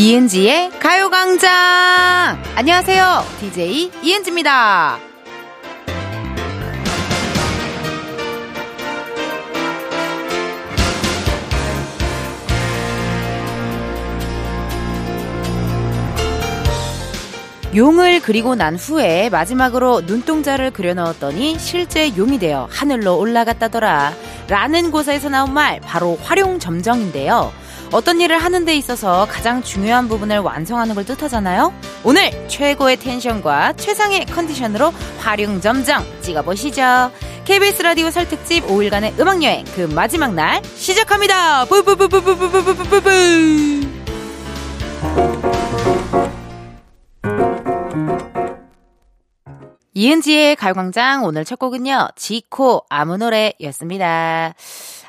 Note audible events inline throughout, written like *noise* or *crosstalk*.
이은지의 가요광장! 안녕하세요. DJ 이은지입니다. 용을 그리고 난 후에 마지막으로 눈동자를 그려 넣었더니 실제 용이 되어 하늘로 올라갔다더라. 라는 곳에서 나온 말, 바로 활용점정인데요. 어떤 일을 하는 데 있어서 가장 중요한 부분을 완성하는 걸 뜻하잖아요. 오늘 최고의 텐션과 최상의 컨디션으로 활용점정 찍어보시죠. KBS 라디오 설 특집 5일간의 음악여행 그 마지막 날 시작합니다. 뿌뿌뿌뿌뿌뿌뿌뿌뿌 이은지의 가요광장 오늘 첫 곡은요. 지코 아무 노래였습니다.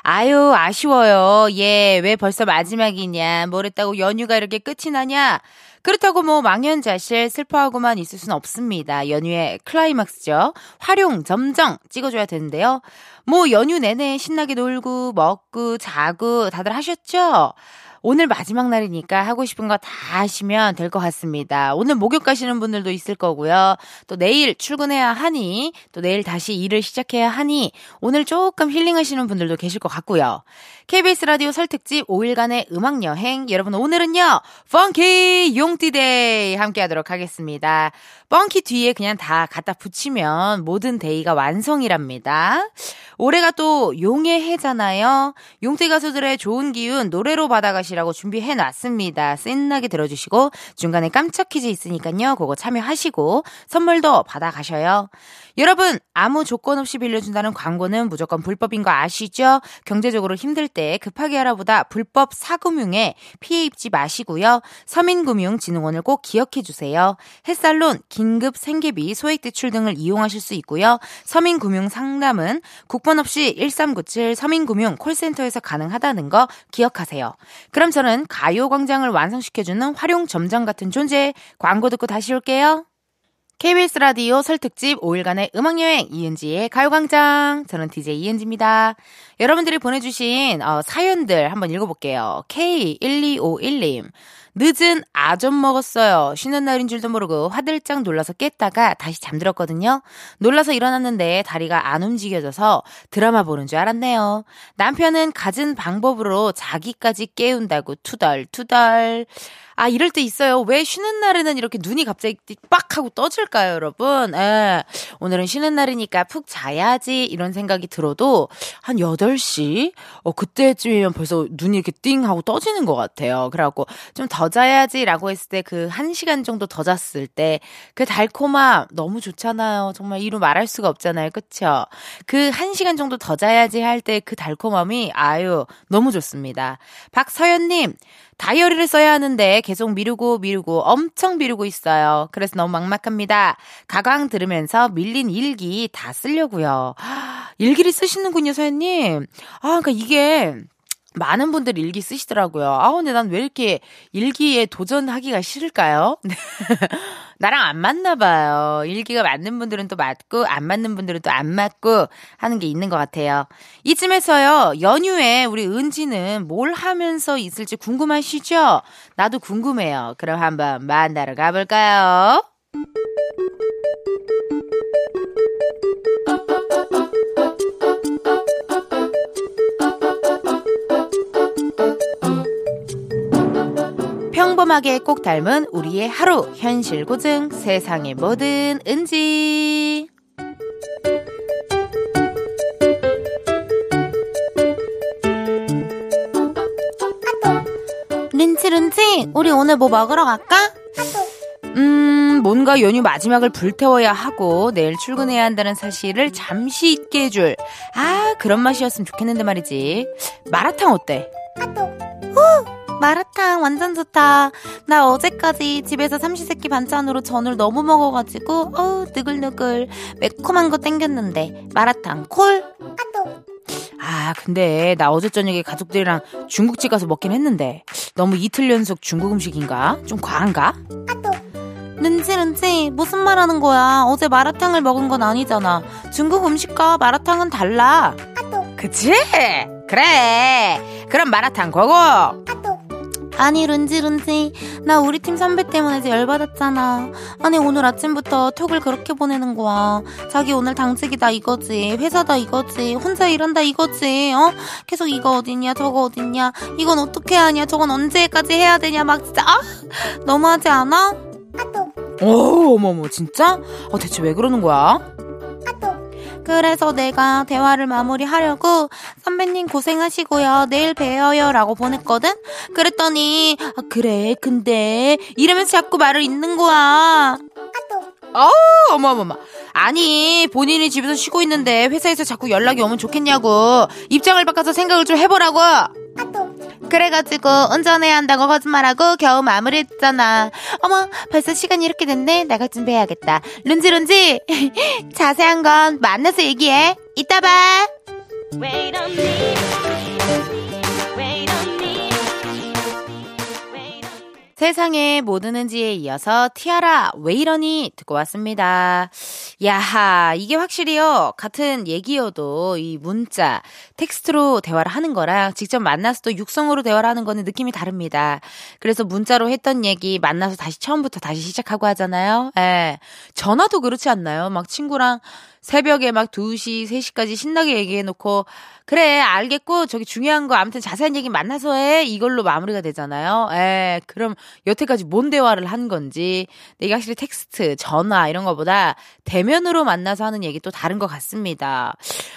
아유, 아쉬워요. 예, 왜 벌써 마지막이냐. 뭘 했다고 연휴가 이렇게 끝이 나냐. 그렇다고 뭐 망연자실 슬퍼하고만 있을 수는 없습니다. 연휴의 클라이막스죠. 활용, 점정 찍어줘야 되는데요. 뭐 연휴 내내 신나게 놀고, 먹고, 자고 다들 하셨죠? 오늘 마지막 날이니까 하고 싶은 거 다 하시면 될 것 같습니다. 오늘 목욕 가시는 분들도 있을 거고요. 또 내일 출근해야 하니, 또 내일 다시 일을 시작해야 하니, 오늘 조금 힐링하시는 분들도 계실 것 같고요. KBS 라디오 설 특집 5일간의 음악 여행. 여러분 오늘은요. funky 용띠day 함께 하도록 하겠습니다. funky 뒤에 그냥 다 갖다 붙이면 모든 day가 완성이랍니다. 올해가 또 용의 해잖아요. 용띠 가수들의 좋은 기운 노래로 받아가시라고 준비해 놨습니다. 신나게 들어주시고 중간에 깜짝 퀴즈 있으니까요. 그거 참여하시고 선물도 받아가셔요. 여러분, 아무 조건 없이 빌려준다는 광고는 무조건 불법인 거 아시죠? 경제적으로 힘들 때 급하게 알아보다 불법 사금융에 피해 입지 마시고요. 서민금융진흥원을 꼭 기억해 주세요. 햇살론, 긴급 생계비, 소액대출 등을 이용하실 수 있고요. 서민금융 상담은 국번 없이 1397 서민금융 콜센터에서 가능하다는 거 기억하세요. 그럼 저는 가요광장을 완성시켜주는 활용 점장 같은 존재 광고 듣고 다시 올게요. KBS 라디오 설 특집 5일간의 음악여행 이은지의 가요광장. 저는 DJ 이은지입니다. 여러분들이 보내주신 어, 사연들 한번 읽어볼게요. K1251님. 늦은 아점 먹었어요. 쉬는 날인 줄도 모르고 화들짝 놀라서 깼다가 다시 잠들었거든요. 놀라서 일어났는데 다리가 안 움직여져서 드라마 보는 줄 알았네요. 남편은 갖은 방법으로 자기까지 깨운다고 투덜투덜. 아, 이럴 때 있어요. 왜 쉬는 날에는 이렇게 눈이 갑자기 빡 하고 떠질까요, 여러분? 예. 오늘은 쉬는 날이니까 푹 자야지, 이런 생각이 들어도 한 8시? 어, 그때쯤이면 벌써 눈이 이렇게 띵 하고 떠지는 것 같아요. 그래갖고 좀 더 자야지라고 했을 때 그 1시간 정도 더 잤을 때 그 달콤함 너무 좋잖아요. 정말 이루 말할 수가 없잖아요. 그쵸? 그 1시간 정도 더 자야지 할 때 그 달콤함이 아유, 너무 좋습니다. 박서연님, 다이어리를 써야 하는데 계속 미루고 미루고 엄청 미루고 있어요. 그래서 너무 막막합니다. 가강 들으면서 밀린 일기 다 쓰려고요. 일기를 쓰시는군요, 사연님. 아, 그러니까 이게 많은 분들이 일기 쓰시더라고요. 아, 근데 난 왜 이렇게 일기에 도전하기가 싫을까요? *laughs* 나랑 안 맞나 봐요. 일기가 맞는 분들은 또 맞고, 안 맞는 분들은 또 안 맞고 하는 게 있는 것 같아요. 이쯤에서요, 연휴에 우리 은지는 뭘 하면서 있을지 궁금하시죠? 나도 궁금해요. 그럼 한번 만나러 가볼까요? 평범하게 꼭 닮은 우리의 하루. 현실 고증 세상의 모든 은지. 린치 린치 우리 오늘 뭐 먹으러 갈까? 음 뭔가 연휴 마지막을 불태워야 하고 내일 출근해야 한다는 사실을 잠시 잊게 해줄. 아 그런 맛이었으면 좋겠는데 말이지. 마라탕 어때? 후 마라탕 완전 좋다. 나 어제까지 집에서 삼시세끼 반찬으로 전을 너무 먹어가지고 어우 느글느글 매콤한 거 땡겼는데 마라탕 콜? 아 근데 나 어제 저녁에 가족들이랑 중국집 가서 먹긴 했는데 너무 이틀 연속 중국 음식인가? 좀 과한가? 른지 른지 무슨 말 하는 거야 어제 마라탕을 먹은 건 아니잖아 중국 음식과 마라탕은 달라 그치? 그래 그럼 마라탕 고고 아니 룬지 룬지. 나 우리 팀 선배 때문에 열받았잖아. 아니 오늘 아침부터 톡을 그렇게 보내는 거야. 자기 오늘 당직이다 이거지. 회사다 이거지. 혼자 일한다 이거지. 어? 계속 이거 어딨냐 저거 어딨냐. 이건 어떻게 하냐 저건 언제까지 해야 되냐. 막 진짜 아! 너무하지 않아? 오 어머머 진짜? 어 대체 왜 그러는 거야? 그래서 내가 대화를 마무리하려고 선배님 고생하시고요. 내일 뵈어요. 라고 보냈거든? 그랬더니, 아, 그래, 근데, 이러면서 자꾸 말을 잇는 거야. 어, 어머머머. 아니, 본인이 집에서 쉬고 있는데 회사에서 자꾸 연락이 오면 좋겠냐고. 입장을 바꿔서 생각을 좀 해보라고. 그래가지고 운전해야 한다고 거짓말하고 겨우 마무리했잖아. 어머, 벌써 시간이 이렇게 됐네. 나가 준비해야겠다. 룬지 룬지, *laughs* 자세한 건 만나서 얘기해. 이따 봐. 세상에 뭐 드는지에 이어서 티아라 왜 이러니 듣고 왔습니다. 야하 이게 확실히요 같은 얘기여도 이 문자 텍스트로 대화를 하는 거랑 직접 만나서 또 육성으로 대화를 하는 거는 느낌이 다릅니다. 그래서 문자로 했던 얘기 만나서 다시 처음부터 다시 시작하고 하잖아요. 예. 전화도 그렇지 않나요? 막 친구랑 새벽에 막 2시, 3시까지 신나게 얘기해놓고, 그래, 알겠고, 저기 중요한 거, 아무튼 자세한 얘기 만나서 해. 이걸로 마무리가 되잖아요. 에, 그럼 여태까지 뭔 대화를 한 건지, 이게 확실히 텍스트, 전화, 이런 거보다 대면으로 만나서 하는 얘기 또 다른 것 같습니다.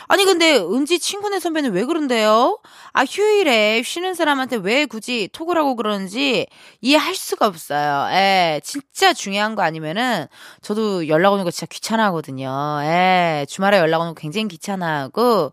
아니, 근데 은지 친구네 선배는 왜 그런데요? 아, 휴일에 쉬는 사람한테 왜 굳이 톡을 하고 그러는지 이해할 수가 없어요. 에, 진짜 중요한 거 아니면은, 저도 연락 오는 거 진짜 귀찮아 하거든요. 에. 주말에 연락 오는 거 굉장히 귀찮아하고,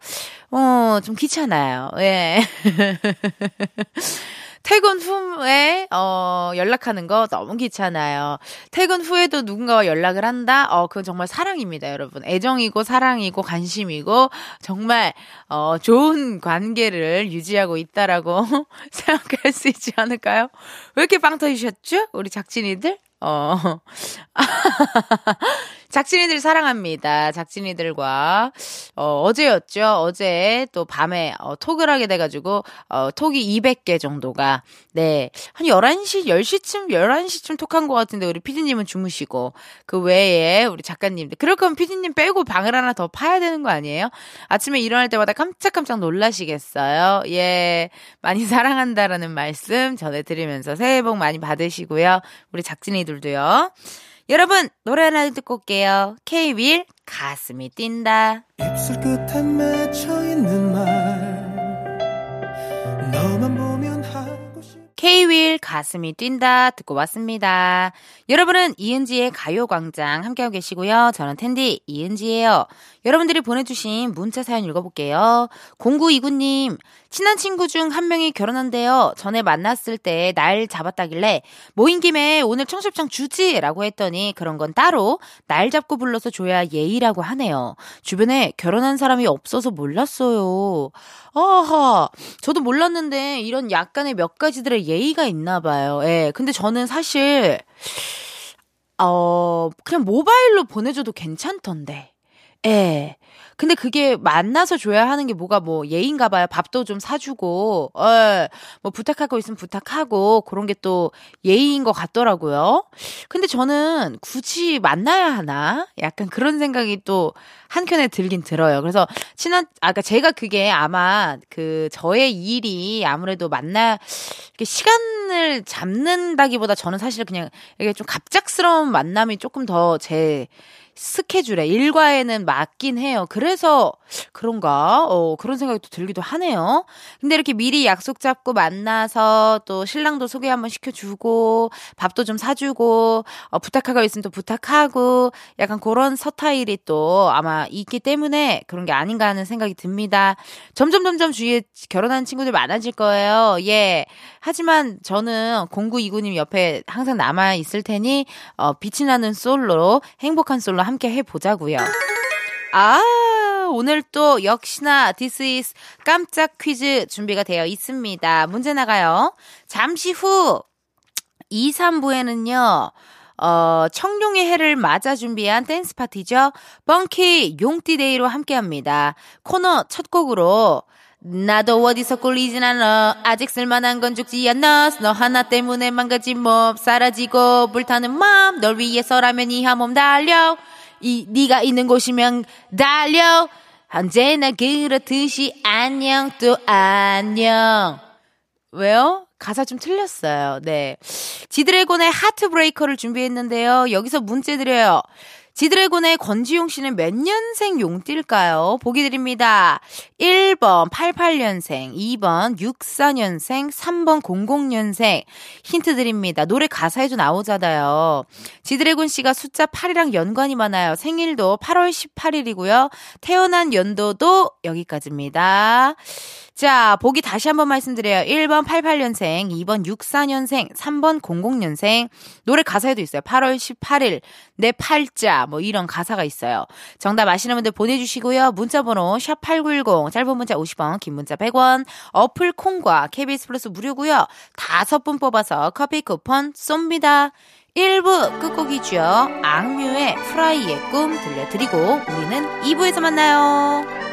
어, 좀 귀찮아요. 예. *laughs* 퇴근 후에 어 연락하는 거 너무 귀찮아요. 퇴근 후에도 누군가와 연락을 한다. 어 그건 정말 사랑입니다, 여러분. 애정이고 사랑이고 관심이고 정말 어 좋은 관계를 유지하고 있다라고 *laughs* 생각할 수 있지 않을까요? 왜 이렇게 빵 터지셨죠? 우리 작진이들? 어. *laughs* 작진이들 사랑합니다. 작진이들과, 어, 어제였죠. 어제 또 밤에, 어, 톡을 하게 돼가지고, 어, 톡이 200개 정도가, 네. 한 11시, 10시쯤, 11시쯤 톡한 것 같은데, 우리 피디님은 주무시고, 그 외에 우리 작가님들. 그럴 거면 피디님 빼고 방을 하나 더 파야 되는 거 아니에요? 아침에 일어날 때마다 깜짝깜짝 놀라시겠어요? 예. 많이 *laughs* 사랑한다라는 말씀 전해드리면서 새해 복 많이 받으시고요. 우리 작진이들도요. 여러분, 노래 하나 듣고 올게요. K-윌, 가슴이 뛴다. 입술 끝에 맺혀 있는 말, 너만 K-윌, 가슴이 뛴다. 듣고 왔습니다. 여러분은 이은지의 가요광장 함께하고 계시고요. 저는 텐디 이은지예요. 여러분들이 보내주신 문자 사연 읽어볼게요. 0929님, 친한 친구 중 한 명이 결혼한대요. 전에 만났을 때 날 잡았다길래 모인 김에 오늘 청첩장 주지! 라고 했더니 그런 건 따로 날 잡고 불러서 줘야 예의라고 하네요. 주변에 결혼한 사람이 없어서 몰랐어요. 아하, 저도 몰랐는데 이런 약간의 몇 가지들의 예의가 있나 봐요. 예. 근데 저는 사실, 어, 그냥 모바일로 보내줘도 괜찮던데. 예. 근데 그게 만나서 줘야 하는 게 뭐가 뭐 예인가 봐요. 밥도 좀 사주고, 어, 뭐 부탁할 거 있으면 부탁하고, 그런 게 또 예의인 것 같더라고요. 근데 저는 굳이 만나야 하나? 약간 그런 생각이 또 한켠에 들긴 들어요. 그래서 친한, 아까 제가 그게 아마 그 저의 일이 아무래도 만나, 이렇게 시간을 잡는다기보다 저는 사실 그냥 이게 좀 갑작스러운 만남이 조금 더제 스케줄에 일과에는 맞긴 해요. 그래서 그런가? 어, 그런 생각이 또 들기도 하네요. 근데 이렇게 미리 약속 잡고 만나서 또 신랑도 소개 한번 시켜주고 밥도 좀 사주고 어, 부탁할 거 있으면 또 부탁하고 약간 그런 서타일이 또 아마 있기 때문에 그런 게 아닌가 하는 생각이 듭니다. 점점 점점 주위에 결혼한 친구들 많아질 거예요. 예. 하지만 저는 0929님 옆에 항상 남아 있을 테니 어, 빛이 나는 솔로 행복한 솔로 걸로 함께 해보자고요. 아, 오늘 또 역시나 is 깜짝 퀴즈 준비가 되어 있습니다. 문제 나가요. 잠시 후 2, 3부에는요. 어, 청룡의 해를 맞아 준비한 댄스 파티죠. funky 용띠day로 함께 합니다. 코너 첫 곡으로 나도 어디서 꿀리진 않아. 아직 쓸만한 걸 죽지 않아. 너 하나 때문에 망가진 몸 사라지고 불타는 마음 널 위해서라면 이 한 몸 달려. 이 네가 있는 곳이면 달려. 언제나 그렇듯이 안녕 또 안녕. 왜요? 가사 좀 틀렸어요. 네. 지드래곤의 하트 브레이커를 준비했는데요. 여기서 문제 드려요. 지드래곤의 권지용 씨는 몇 년생 용띠일까요? 보기 드립니다. 1번 88년생, 2번 64년생, 3번 00년생. 힌트 드립니다. 노래 가사에도 나오잖아요. 지드래곤 씨가 숫자 8이랑 연관이 많아요. 생일도 8월 18일이고요. 태어난 연도도 여기까지입니다. 자, 보기 다시 한번 말씀드려요. 1번 88년생, 2번 64년생, 3번 00년생. 노래 가사에도 있어요. 8월 18일, 내 팔자, 뭐 이런 가사가 있어요. 정답 아시는 분들 보내주시고요. 문자번호 샵8910, 짧은 문자 50원, 긴 문자 100원, 어플 콩과 KBS 플러스 무료고요. 다섯 분 뽑아서 커피 쿠폰 쏩니다. 1부 끝곡이죠. 악뮤의 프라이의 꿈 들려드리고 우리는 2부에서 만나요.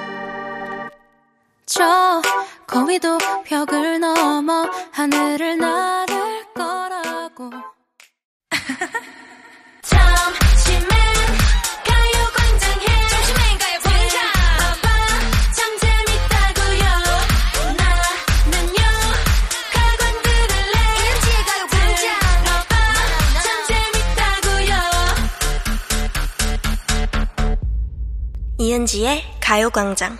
저 거위도 벽을 넘어 하늘을 나를 거라고. *laughs* 이은지의 가요광장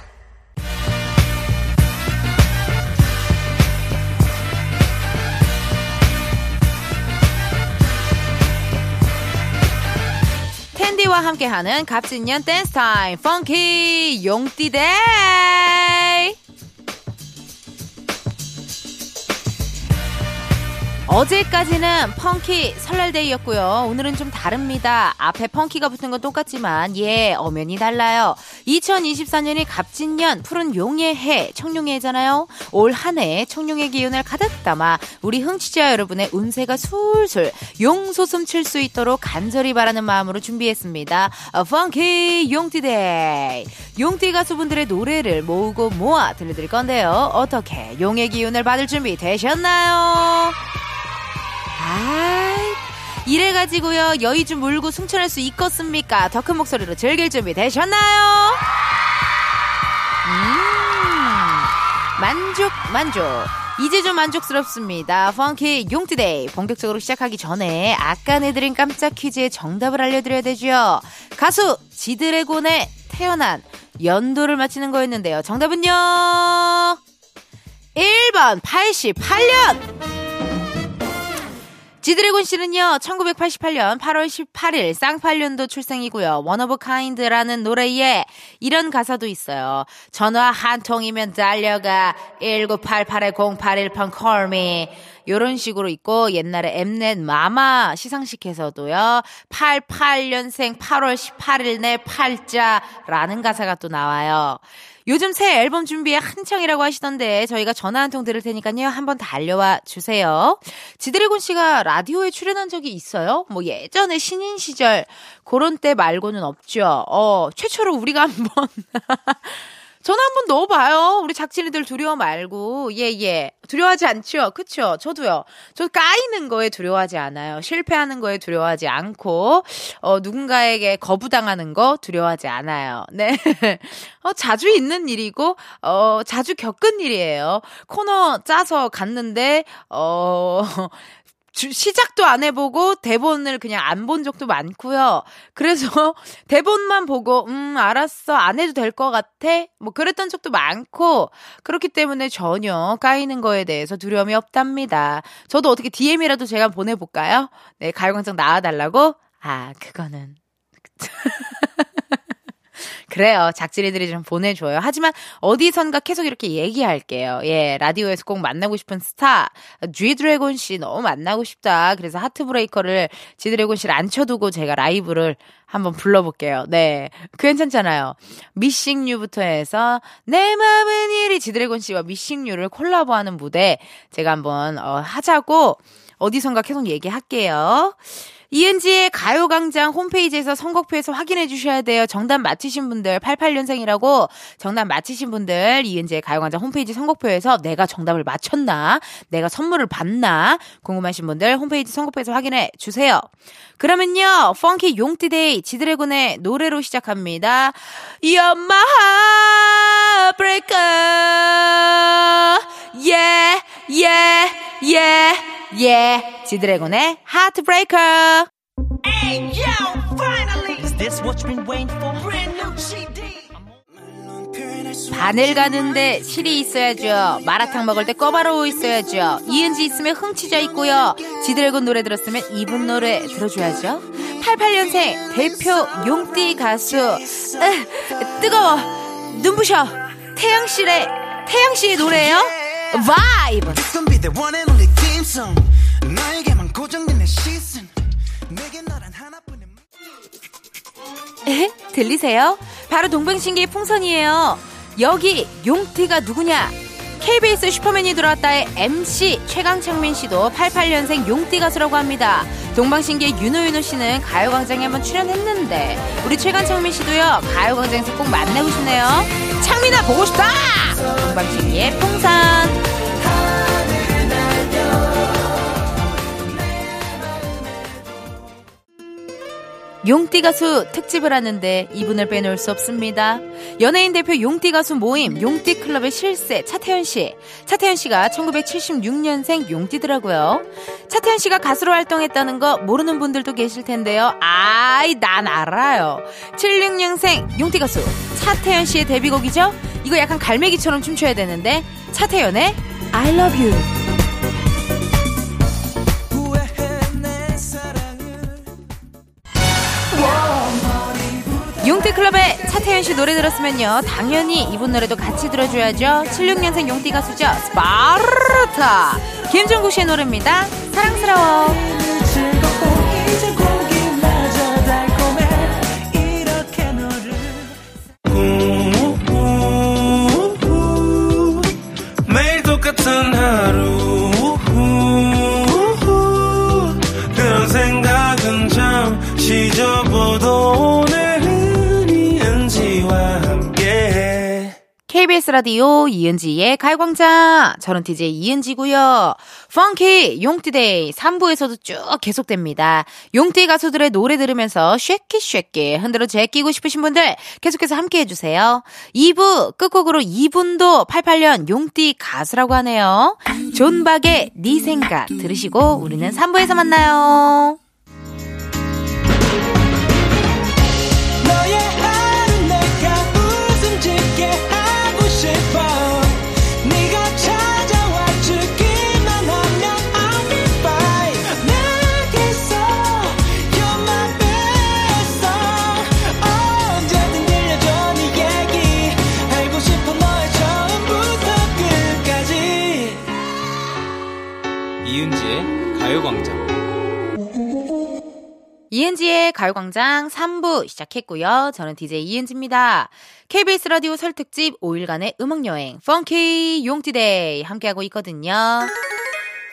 와 함께하는 갑진년 댄스 타임 funky 용띠day 어제까지는 funky 설날day였고요. 오늘은 좀 다릅니다. 앞에 funky가 붙은 건 똑같지만 예 엄연히 달라요. 2024년이 갑진년 푸른 용의 해 청룡의 해잖아요. 올 한 해 청룡의 기운을 가득 담아 우리 흥취자 여러분의 운세가 술술 용소숨 칠 수 있도록 간절히 바라는 마음으로 준비했습니다. 어, 펑키 용띠데이 용띠 가수분들의 노래를 모으고 모아 들려드릴 건데요. 어떻게 용의 기운을 받을 준비 되셨나요? 아이, 이래가지고요, 여의 좀 물고 승천할 수 있겠습니까? 더 큰 목소리로 즐길 준비 되셨나요? 음, 만족, 만족. 이제 좀 만족스럽습니다. 펑키 용트데이. 본격적으로 시작하기 전에 아까 내드린 깜짝 퀴즈의 정답을 알려드려야 되죠. 가수 지드래곤의 태어난 연도를 맞히는 거였는데요. 정답은요? 1번 88년! 지드래곤 씨는요, 1988년 8월 18일 쌍팔년도 출생이고요. Of a Kind라는 노래에 이런 가사도 있어요. 전화 한 통이면 달려가 1988-081번 call me. 요런 식으로 있고 옛날에 엠넷 마마 시상식에서도요. 88년생 8월 18일 내 팔자라는 가사가 또 나와요. 요즘 새 앨범 준비에 한창이라고 하시던데 저희가 전화 한통 드릴 테니까요. 한번 달려와 주세요. 지드래곤 씨가 라디오에 출연한 적이 있어요? 뭐 예전에 신인 시절 그런 때 말고는 없죠. 어, 최초로 우리가 한번 *laughs* 전화 한번 넣어봐요. 우리 작진이들 두려워 말고. 예, 예. 두려워하지 않죠? 그쵸? 저도요. 저 까이는 거에 두려워하지 않아요. 실패하는 거에 두려워하지 않고, 어, 누군가에게 거부당하는 거 두려워하지 않아요. 네. *laughs* 어, 자주 있는 일이고, 어, 자주 겪은 일이에요. 코너 짜서 갔는데, 어, 주, 시작도 안 해보고 대본을 그냥 안 본 적도 많고요. 그래서 *laughs* 대본만 보고 음 알았어 안 해도 될 것 같아 뭐 그랬던 적도 많고 그렇기 때문에 전혀 까이는 거에 대해서 두려움이 없답니다. 저도 어떻게 DM이라도 제가 보내볼까요? 네 가요광장 나와달라고? 아 그거는 *laughs* 그래요. 작질이들이 좀 보내줘요. 하지만 어디선가 계속 이렇게 얘기할게요. 예, 라디오에서 꼭 만나고 싶은 스타, G드래곤 씨 너무 만나고 싶다. 그래서 하트브레이커를 G드래곤 씨를 앉혀두고 제가 라이브를 한번 불러볼게요. 네. 괜찮잖아요. 미싱유부터 해서 내 마음은 이리 지드래곤 씨와 미싱유를 콜라보하는 무대 제가 한번 어, 하자고 어디선가 계속 얘기할게요. 이은지의 가요광장 홈페이지에서 선곡표에서 확인해 주셔야 돼요. 정답 맞히신 분들, 88년생이라고 정답 맞히신 분들, 이은지의 가요광장 홈페이지 선곡표에서 내가 정답을 맞췄나, 내가 선물을 받나, 궁금하신 분들 홈페이지 선곡표에서 확인해 주세요. 그러면요, 펑키 용띠데이 지드래곤의 노래로 시작합니다. You're my heartbreaker. Yeah, yeah, yeah, yeah. 지드래곤의 Heartbreaker. Is this what you've been waiting for? Brand new CD. 바늘 가는데 실이 있어야죠. 마라탕 먹을 때 꿔바로우 있어야죠. 이은지 있으면 흥치자 있고요. 지드래곤 노래 들었으면 이분 노래 들어줘야죠. 88년생 대표 용띠 가수. 으, 뜨거워. 눈부셔. 태양실의 태양씨의 노래예요. Vibe. 에? 들리세요? 바로 동방신기의 풍선이에요. 여기 용띠가 누구냐? KBS 슈퍼맨이 들어왔다의 MC 최강창민 씨도 88년생 용띠 가수라고 합니다. 동방신기의 윤호윤호 씨는 가요광장에 한번 출연했는데 우리 최강창민 씨도요 가요광장에서 꼭 만나고 싶네요. 창민아 보고 싶다. 동방신기의 풍선. 용띠 가수 특집을 하는데 이분을 빼놓을 수 없습니다. 연예인 대표 용띠 가수 모임 용띠 클럽의 실세 차태현 씨. 차태현 씨가 1976년생 용띠더라고요. 차태현 씨가 가수로 활동했다는 거 모르는 분들도 계실 텐데요. 아이 난 알아요. 76년생 용띠 가수 차태현 씨의 데뷔곡이죠. 이거 약간 갈매기처럼 춤춰야 되는데 차태현의 I love you. 용띠클럽의 차태현 씨 노래 들었으면요. 당연히 이분 노래도 같이 들어줘야죠. 76년생 용띠 가수죠. 스파르타. 김종국 씨의 노래입니다. 사랑스러워. 달콤해 이렇게 너를 매일 똑같은 하루 KBS 라디오 이은지의 가요광장. 저는 DJ 이은지고요. funky 용띠day 3부에서도 쭉 계속됩니다. 용띠 가수들의 노래 들으면서 shake it shake it 흔들어 제끼고 싶으신 분들 계속해서 함께 해주세요. 2부 끝곡으로 이분도 88년 용띠 가수라고 하네요. 존박의 네 생각 들으시고 우리는 3부에서 만나요. 이은지의 가요광장 3부 시작했고요. 저는 DJ 이은지입니다. KBS 라디오 설 특집 5일간의 음악여행 funky 용띠day 함께하고 있거든요.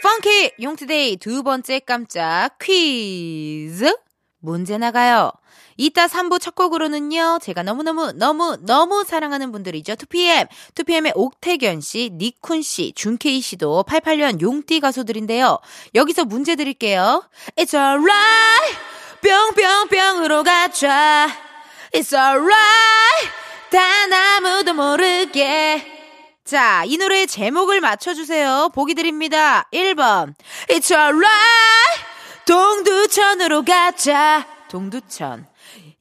funky 용띠day 두 번째 깜짝 퀴즈 문제 나가요. 이따 3부 첫 곡으로는요, 제가 너무너무, 너무, 너무 사랑하는 분들이죠. 2PM. 2PM의 옥택연 씨, 닉쿤 씨, 준케이 씨도 88년 용띠 가수들인데요. 여기서 문제 드릴게요. It's alright. 뿅뿅뿅으로 가자. It's alright. 단 아무도 모르게. 자, 이 노래의 제목을 맞춰주세요. 보기 드립니다. 1번. It's alright. 동두천으로 가자. 동두천.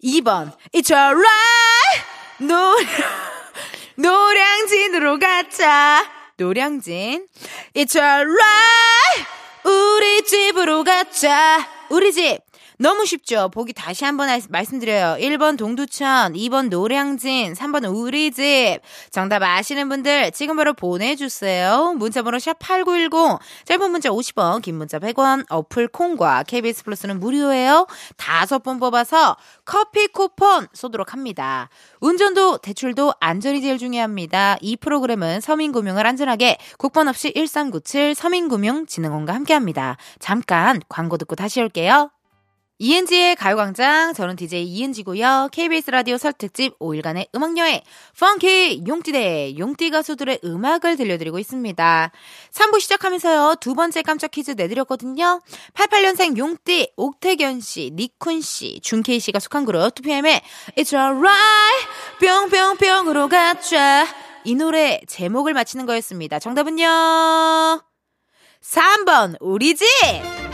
2번. It's alright. 노, *laughs* 노량진으로 가자. 노량진. It's alright. 우리 집으로 가자. 우리 집. 너무 쉽죠? 보기 다시 한번 알- 말씀드려요. 1번 동두천, 2번 노량진, 3번 우리집. 정답 아시는 분들 지금 바로 보내주세요. 문자번호 샵8910, 짧은 문자 50원, 긴 문자 100원, 어플 콩과 KBS 플러스는 무료예요. 다섯 번 뽑아서 커피 쿠폰 쏘도록 합니다. 운전도 대출도 안전이 제일 중요합니다. 이 프로그램은 서민금융을 안전하게 국번 없이 1397 서민금융진흥원과 함께합니다. 잠깐 광고 듣고 다시 올게요. 이은지의 가요광장, 저는 DJ 이은지고요. KBS 라디오 설 특집 5일간의 음악여행, 펑키 용띠대, 용띠 가수들의 음악을 들려드리고 있습니다. 3부 시작하면서요, 두 번째 깜짝 퀴즈 내드렸거든요. 88년생 용띠, 옥태견 씨, 니쿤 씨, 준케이 씨가 속한 그룹 2PM의 It's alright, 뿅뿅뿅으로 가자. 이 노래 제목을 맞히는 거였습니다. 정답은요, 3번, 우리 집!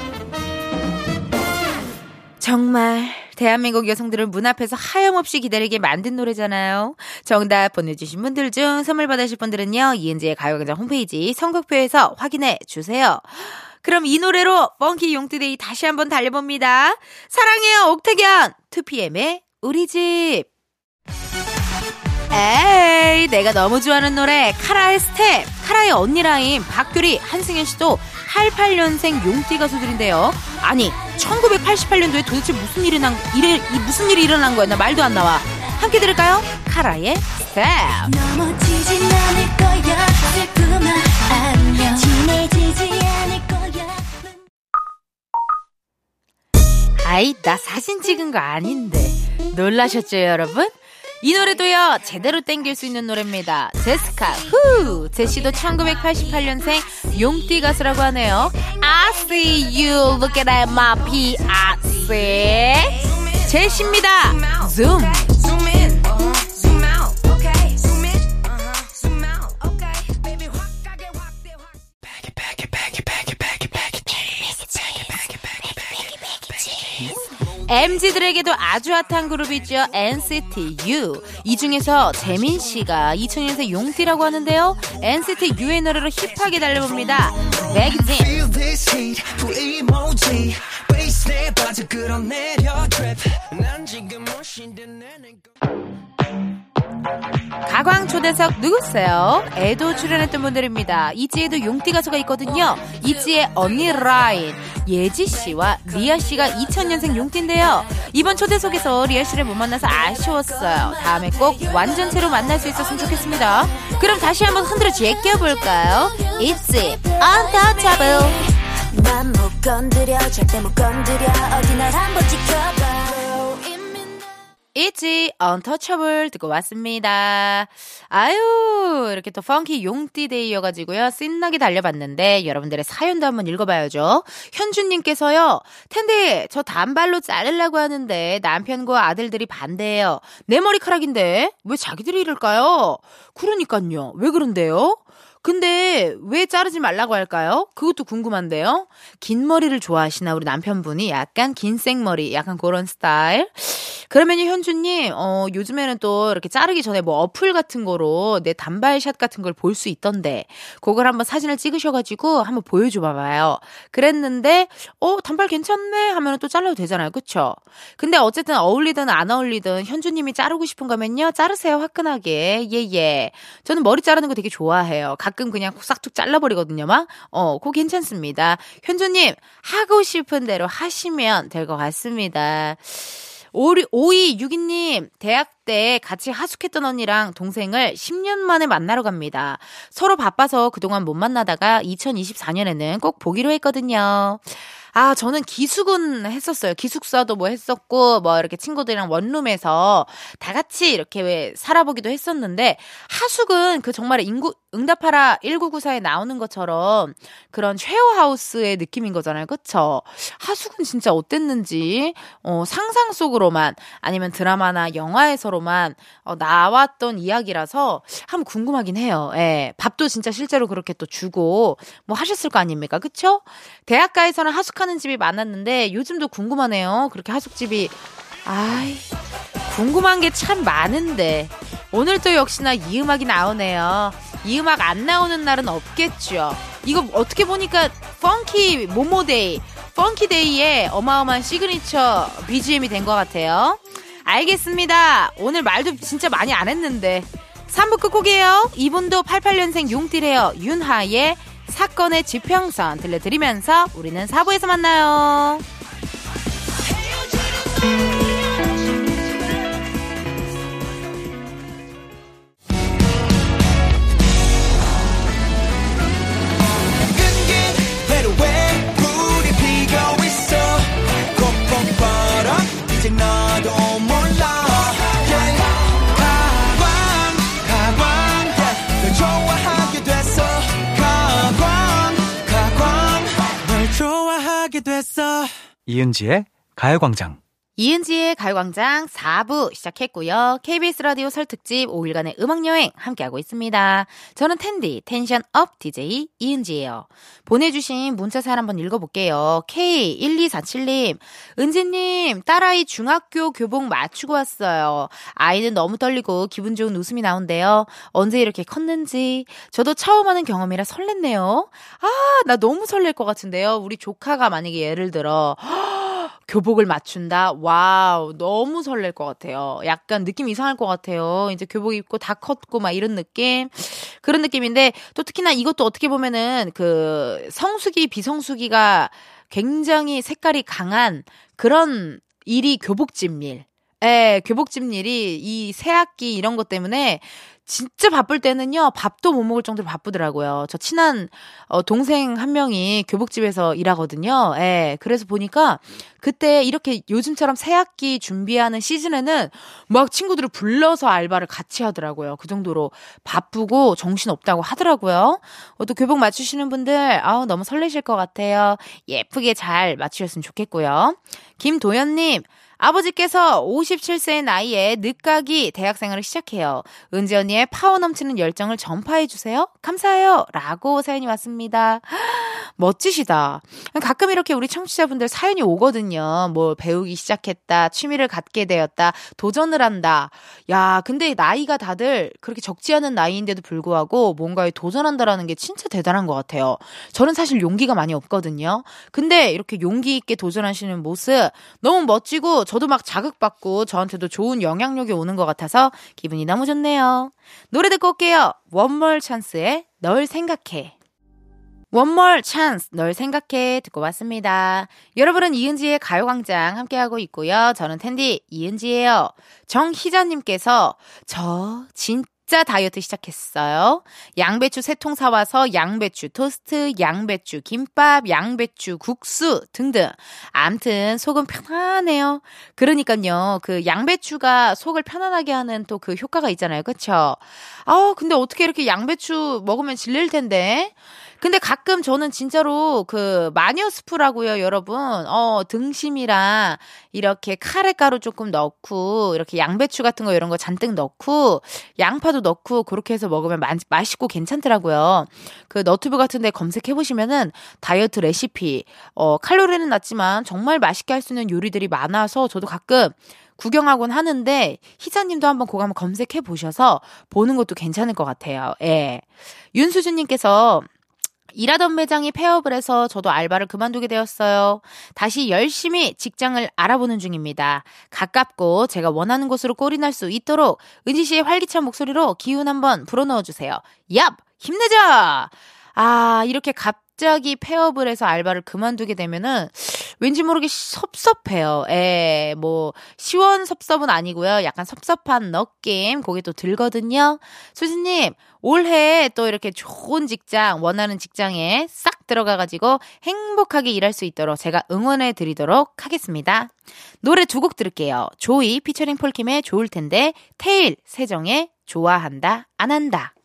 정말 대한민국 여성들을 문 앞에서 하염없이 기다리게 만든 노래잖아요. 정답 보내주신 분들 중 선물 받으실 분들은요. 이은지의 가요광장 홈페이지 선곡표에서 확인해 주세요. 그럼 이 노래로 펑키 용트데이 다시 한번 달려봅니다. 사랑해요 옥택연 2PM의 우리 집 에이 내가 너무 좋아하는 노래 카라의 스텝 카라의 언니 라인 박규리 한승연 씨도 88년생 용띠 가수들인데요 아니 1988년도에 도대체 무슨 일이 난 일에 이 무슨 일이 일어난 거야? 나 말도 안 나와. 함께 들을까요? 카라의 거야. 아이 나 사진 찍은 거 아닌데. 놀라셨죠 여러분? 이 노래도요 제대로 땡길 수 있는 노래입니다 제스카 후 제시도 1988년생 용띠 가수라고 하네요 I see you looking at my 제시입니다 줌 Zoom in, uh-huh, zoom out, okay. Zoom in, uh-huh, zoom out, okay. Baby, 확 가게 확대 확. Back it, back it, back it, back it, back it, back MZ들에게도 아주 핫한 그룹이죠. NCT U. 이 중에서 재민 씨가 2000년생 용띠라고 하는데요. NCT U의 노래로 힙하게 달려봅니다. 내는 거. 가광 초대석 누구세요? 에도 출연했던 분들입니다. 이지에도 용띠 가수가 있거든요. 있지의 언니 라인. 예지 씨와 리아 씨가 2000년생 용띠인데요. 이번 초대석에서 리아 씨를 못 만나서 아쉬웠어요. 다음에 꼭 완전체로 만날 수 있었으면 좋겠습니다. 그럼 다시 한번 흔들어 제껴 볼까요? 있지 untouchable. 난 못 건드려 절대 못 건드려 어디 날 한번 지켜봐 있지 untouchable 듣고 왔습니다. 아유 이렇게 또 펑키 용띠데이여가지고요 신나게 달려봤는데 여러분들의 사연도 한번 읽어봐야죠. 현주님께서요 텐데 저 단발로 자르려고 하는데 남편과 아들들이 반대해요. 내 머리카락인데 왜 자기들이 이럴까요? 그러니까요 왜 그런데요? 근데 왜 자르지 말라고 할까요? 그것도 궁금한데요. 긴 머리를 좋아하시나 우리 남편분이 약간 긴 생머리 약간 그런 스타일. 그러면요 현주님 어 요즘에는 또 이렇게 자르기 전에 뭐 어플 같은 거로 내 단발샷 같은 걸 볼 수 있던데 그걸 한번 사진을 찍으셔가지고 한번 보여줘 봐봐요. 그랬는데 어 단발 괜찮네 하면 또 잘라도 되잖아요, 그쵸? 근데 어쨌든 어울리든 안 어울리든 현주님이 자르고 싶은 거면요 자르세요 화끈하게 예 예. 저는 머리 자르는 거 되게 좋아해요. 가끔 그냥 싹둑 잘라버리거든요, 막. 어, 그거 괜찮습니다. 현주님, 하고 싶은 대로 하시면 될 것 같습니다. 오리, 오이유기님, 대학 때 같이 하숙했던 언니랑 동생을 10년 만에 만나러 갑니다. 서로 바빠서 그동안 못 만나다가 2024년에는 꼭 보기로 했거든요. 아, 저는 기숙은 했었어요. 기숙사도 뭐 했었고, 뭐 이렇게 친구들이랑 원룸에서 다 같이 이렇게 왜 살아보기도 했었는데, 하숙은 그 정말 인구, 응답하라 1994에 나오는 것처럼 그런 쉐어하우스의 느낌인 거잖아요. 그쵸? 하숙은 진짜 어땠는지, 어, 상상 속으로만, 아니면 드라마나 영화에서로만, 어, 나왔던 이야기라서 한번 궁금하긴 해요. 예. 밥도 진짜 실제로 그렇게 또 주고, 뭐 하셨을 거 아닙니까? 그쵸? 대학가에서는 하숙하는 집이 많았는데, 요즘도 궁금하네요. 그렇게 하숙집이, 아이, 궁금한 게 참 많은데. 오늘 또 역시나 이 음악이 나오네요. 이 음악 안 나오는 날은 없겠죠. 이거 어떻게 보니까 funky 모모day, funky day의 어마어마한 signature BGM이 된 것 같아요. 알겠습니다. 오늘 말도 진짜 많이 안 했는데. 3부 끝곡이에요. 이분도 88년생 용띠래요. 윤하의 사건의 지평선 들려드리면서 우리는 4부에서 만나요. 이은지의 가요광장. 이은지의 가요광장 4부 시작했고요. KBS 라디오 설 특집 5일간의 음악여행 함께하고 있습니다. 저는 텐디, tension up DJ 이은지예요. 보내주신 문자 사연 한번 읽어볼게요. K1247님, 은지님, 딸아이 중학교 교복 맞추고 왔어요. 아이는 너무 떨리고 기분 좋은 웃음이 나온대요. 언제 이렇게 컸는지. 저도 처음 하는 경험이라 설렜네요. 아, 나 너무 설렐 것 같은데요. 우리 조카가 만약에 예를 들어, 교복을 맞춘다? wow, 너무 설렐 것 같아요. 약간 느낌 이상할 것 같아요. 이제 교복 입고 다 컸고 막 이런 느낌? 그런 느낌인데, 또 특히나 이것도 어떻게 보면은 그 성수기, 비성수기가 굉장히 색깔이 강한 그런 일이 교복집 일. 예, 교복집 일이 이 새 학기 이런 것 때문에 진짜 바쁠 때는요, 밥도 못 먹을 정도로 바쁘더라고요. 저 친한, 어, 동생 한 명이 교복집에서 일하거든요. 예, 그래서 보니까 그때 이렇게 요즘처럼 새 학기 준비하는 시즌에는 막 친구들을 불러서 알바를 같이 하더라고요. 그 정도로 바쁘고 정신 없다고 하더라고요. 어, 또 교복 맞추시는 분들, 아우, 너무 설레실 것 같아요. 예쁘게 잘 맞추셨으면 좋겠고요. 김도현님, 아버지께서 57세의 나이에 늦가기 대학생활을 시작해요. 은지 언니의 파워 넘치는 열정을 전파해주세요. 감사해요. 라고 사연이 왔습니다. 멋지시다. 가끔 이렇게 우리 청취자분들 사연이 오거든요. 뭐 배우기 시작했다, 취미를 갖게 되었다, 도전을 한다. 야, 근데 나이가 다들 그렇게 적지 않은 나이인데도 불구하고 뭔가에 도전한다라는 게 진짜 대단한 것 같아요. 저는 사실 용기가 많이 없거든요. 근데 이렇게 용기 있게 도전하시는 모습 너무 멋지고 저도 막 자극받고 저한테도 좋은 영향력이 오는 것 같아서 기분이 너무 좋네요. 노래 듣고 올게요. 원몰 찬스의 널 생각해. 원몰 찬스 널 생각해 듣고 왔습니다. 여러분은 이은지의 가요광장 함께하고 있고요. 저는 텐디 이은지예요. 정희자님께서 저 진짜 다이어트 시작했어요. 양배추 세 통 사와서 양배추 토스트, 양배추 김밥, 양배추 국수 등등. 암튼 속은 편하네요. 그러니까요. 그 양배추가 속을 편안하게 하는 또 그 효과가 있잖아요. 그쵸? 아 근데 어떻게 이렇게 양배추 먹으면 질릴 텐데. 근데 가끔 저는 진짜로 그 마녀 스프라고요, 여러분. 어, 등심이랑 이렇게 카레가루 조금 넣고 이렇게 양배추 같은 거 이런 거 잔뜩 넣고 양파도 넣고 그렇게 해서 먹으면 마, 맛있고 괜찮더라고요. 그 너튜브 같은 데 검색해 보시면은 다이어트 레시피 어, 칼로리는 낮지만 정말 맛있게 할 수 있는 요리들이 많아서 저도 가끔 구경하곤 하는데 희자님도 한번 그거 한번 검색해 보셔서 보는 것도 괜찮을 것 같아요. 예. 윤수준님께서 일하던 매장이 폐업을 해서 저도 알바를 그만두게 되었어요. 다시 열심히 직장을 알아보는 중입니다. 가깝고 제가 원하는 곳으로 꼴이 날 수 있도록 은지 씨의 활기찬 목소리로 기운 한번 불어넣어 주세요. 얍! 힘내자! 아, 이렇게 갑 자기 폐업을 해서 알바를 그만두게 되면은 왠지 모르게 섭섭해요. 예, 뭐, 시원 섭섭은 아니고요. 약간 섭섭한 느낌, 그게 또 들거든요. 수진님, 올해 또 이렇게 좋은 직장, 원하는 직장에 싹 들어가가지고 행복하게 일할 수 있도록 제가 응원해 드리도록 하겠습니다. 노래 두 곡 들을게요. 조이 피처링 폴킴의 좋을 텐데, 테일 세정의 좋아한다, 안 한다.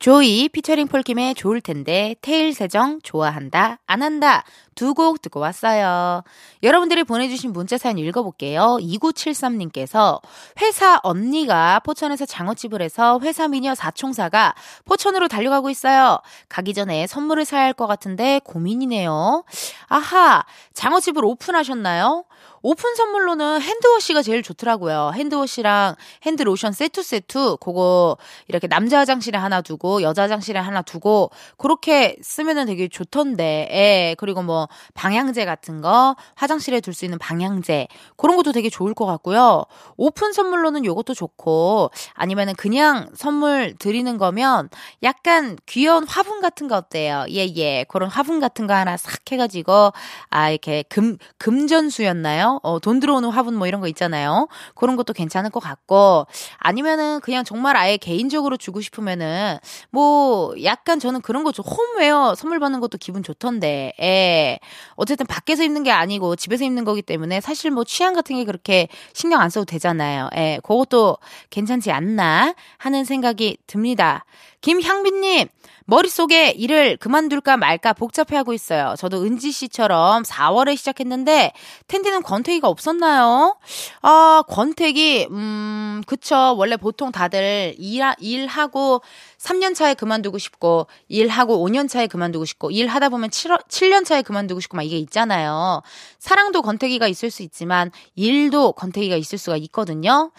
조이 피처링 폴킴의 좋을 텐데 테일 세정 좋아한다 안 한다 두 곡 듣고 왔어요. 여러분들이 보내주신 문자 사연 읽어볼게요. 2973님께서 회사 언니가 포천에서 장어집을 해서 회사 미녀 사총사가 포천으로 달려가고 있어요. 가기 전에 선물을 사야 할 것 같은데 고민이네요. 아하 장어집을 오픈하셨나요? 오픈 선물로는 핸드워시가 제일 좋더라고요. 핸드워시랑 핸드로션 세트 세트 그거 이렇게 남자 화장실에 하나 두고 여자 화장실에 하나 두고 그렇게 쓰면은 되게 좋던데. 예. 그리고 뭐 방향제 같은 거 화장실에 둘 수 있는 방향제 그런 것도 되게 좋을 것 같고요. 오픈 선물로는 요것도 좋고 아니면은 그냥 선물 드리는 거면 약간 귀여운 화분 같은 거 어때요? 예, 예. 그런 화분 같은 거 하나 싹 해가지고 아 이렇게 금 금전수였나요? 어, 돈 들어오는 화분 뭐 이런 거 있잖아요. 그런 것도 괜찮을 것 같고 아니면은 그냥 정말 아예 개인적으로 주고 싶으면은 뭐 약간 저는 그런 거죠. 홈웨어 선물 받는 것도 기분 좋던데. 예. 어쨌든 밖에서 입는 게 아니고 집에서 입는 거기 때문에 사실 뭐 취향 같은 게 그렇게 신경 안 써도 되잖아요. 예. 그것도 괜찮지 않나 하는 생각이 듭니다. 김향빈님, 머릿속에 일을 그만둘까 말까 복잡해하고 있어요. 저도 은지 씨처럼 4월에 시작했는데 텐디는 권태기가 없었나요? 아, 권태기 음, 그쵸. 원래 보통 다들 일, 일하고 3년 차에 그만두고 싶고 일하고 5년 차에 그만두고 싶고 일하다 보면 7, 7년 차에 그만두고 싶고 막 이게 있잖아요. 사랑도 권태기가 있을 수 있지만 일도 권태기가 있을 수가 있거든요.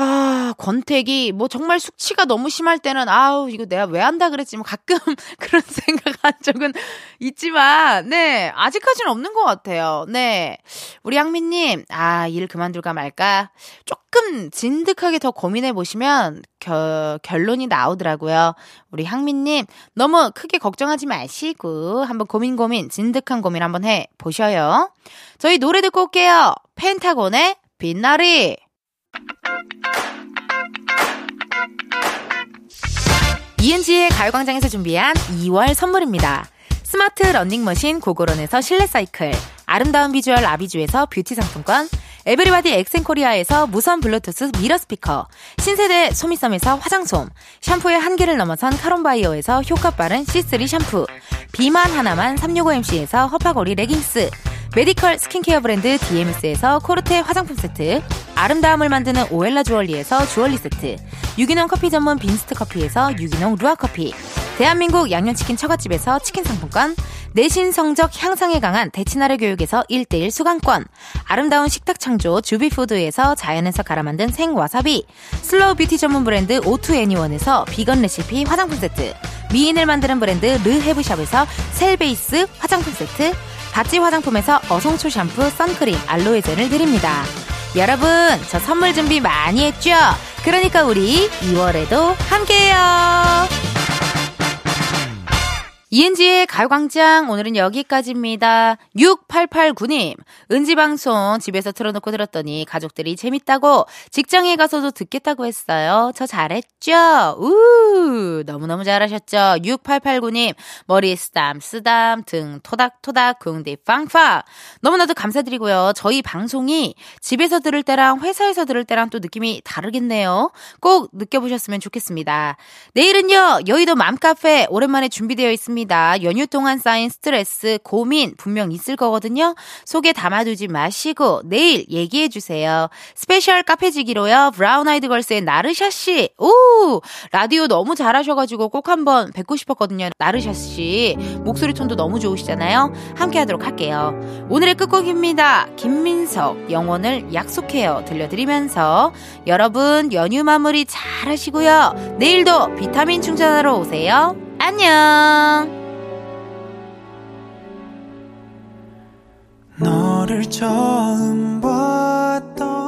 아, 권태기, 뭐 정말 숙취가 너무 심할 때는, 아우, 이거 내가 왜 한다 그랬지, 뭐 가끔 *laughs* 그런 생각한 적은 있지만, 네, 아직까지는 없는 것 같아요. 네. 우리 양미님, 아, 일 그만둘까 말까? 조금 진득하게 더 고민해 보시면, 겨, 결론이 나오더라고요. 우리 향민님, 너무 크게 걱정하지 마시고, 한번 고민 고민, 진득한 고민 한번 해 보셔요. 저희 노래 듣고 올게요. 펜타곤의 빛나리. 이은지의 가요광장에서 준비한 2월 선물입니다. 스마트 러닝머신 고고론에서 실내 사이클, 아름다운 비주얼 아비주에서 뷰티 상품권, 에브리바디 엑센코리아에서 무선 블루투스 mirror 스피커, 신세대 소미섬에서 화장솜, 샴푸의 한계를 넘어선 카론바이어에서 효과 빠른 C3 샴푸, 비만 하나만 365MC에서 허파고리 레깅스, medical 스킨케어 브랜드 DMS에서 코르테 화장품 세트, 아름다움을 만드는 오엘라 주얼리에서 주얼리 세트, 유기농 커피 전문 빈스트 커피에서 유기농 루아 커피, 대한민국 양념치킨 처갓집에서 치킨 상품권, 내신 성적 향상에 강한 대치나래 교육에서 1대1 수강권, 아름다운 식탁 창조 주비푸드에서 자연에서 갈아 만든 생와사비, slow beauty 전문 브랜드 오투애니원에서 비건 레시피 화장품 세트, 미인을 만드는 브랜드 르헤브샵에서 셀베이스 화장품 세트, 바찌 화장품에서 어송초 샴푸, 선크림, 알로에 젤을 드립니다. 여러분, 저 선물 준비 많이 했죠? 그러니까 우리 2월에도 함께해요. 이은지의 가요광장 오늘은 여기까지입니다. 6889님 은지방송 집에서 틀어놓고 들었더니 가족들이 재밌다고 직장에 가서도 듣겠다고 했어요. 저 잘했죠? 우 너무너무 잘하셨죠? 6889님 머리 쓰담 쓰담 등 토닥토닥 궁디 팡팡 너무나도 감사드리고요. 저희 방송이 집에서 들을 때랑 회사에서 들을 때랑 또 느낌이 다르겠네요. 꼭 느껴보셨으면 좋겠습니다. 내일은요 여의도 맘카페 오랜만에 준비되어 있습니다. 연휴 동안 쌓인 스트레스, 고민 분명 있을 거거든요. 속에 담아두지 마시고 내일 얘기해 주세요. 스페셜 카페지기로요. 브라운 아이드 걸스의 나르샤 씨. 오! 라디오 너무 잘하셔가지고 꼭 한번 뵙고 싶었거든요. 나르샤 씨. 목소리 톤도 너무 좋으시잖아요. 함께 하도록 할게요. 오늘의 끝곡입니다. 김민석, 영원을 약속해요. 들려드리면서 여러분 연휴 마무리 잘 하시고요. 내일도 비타민 충전하러 오세요. 안녕. 너를 처음 봤던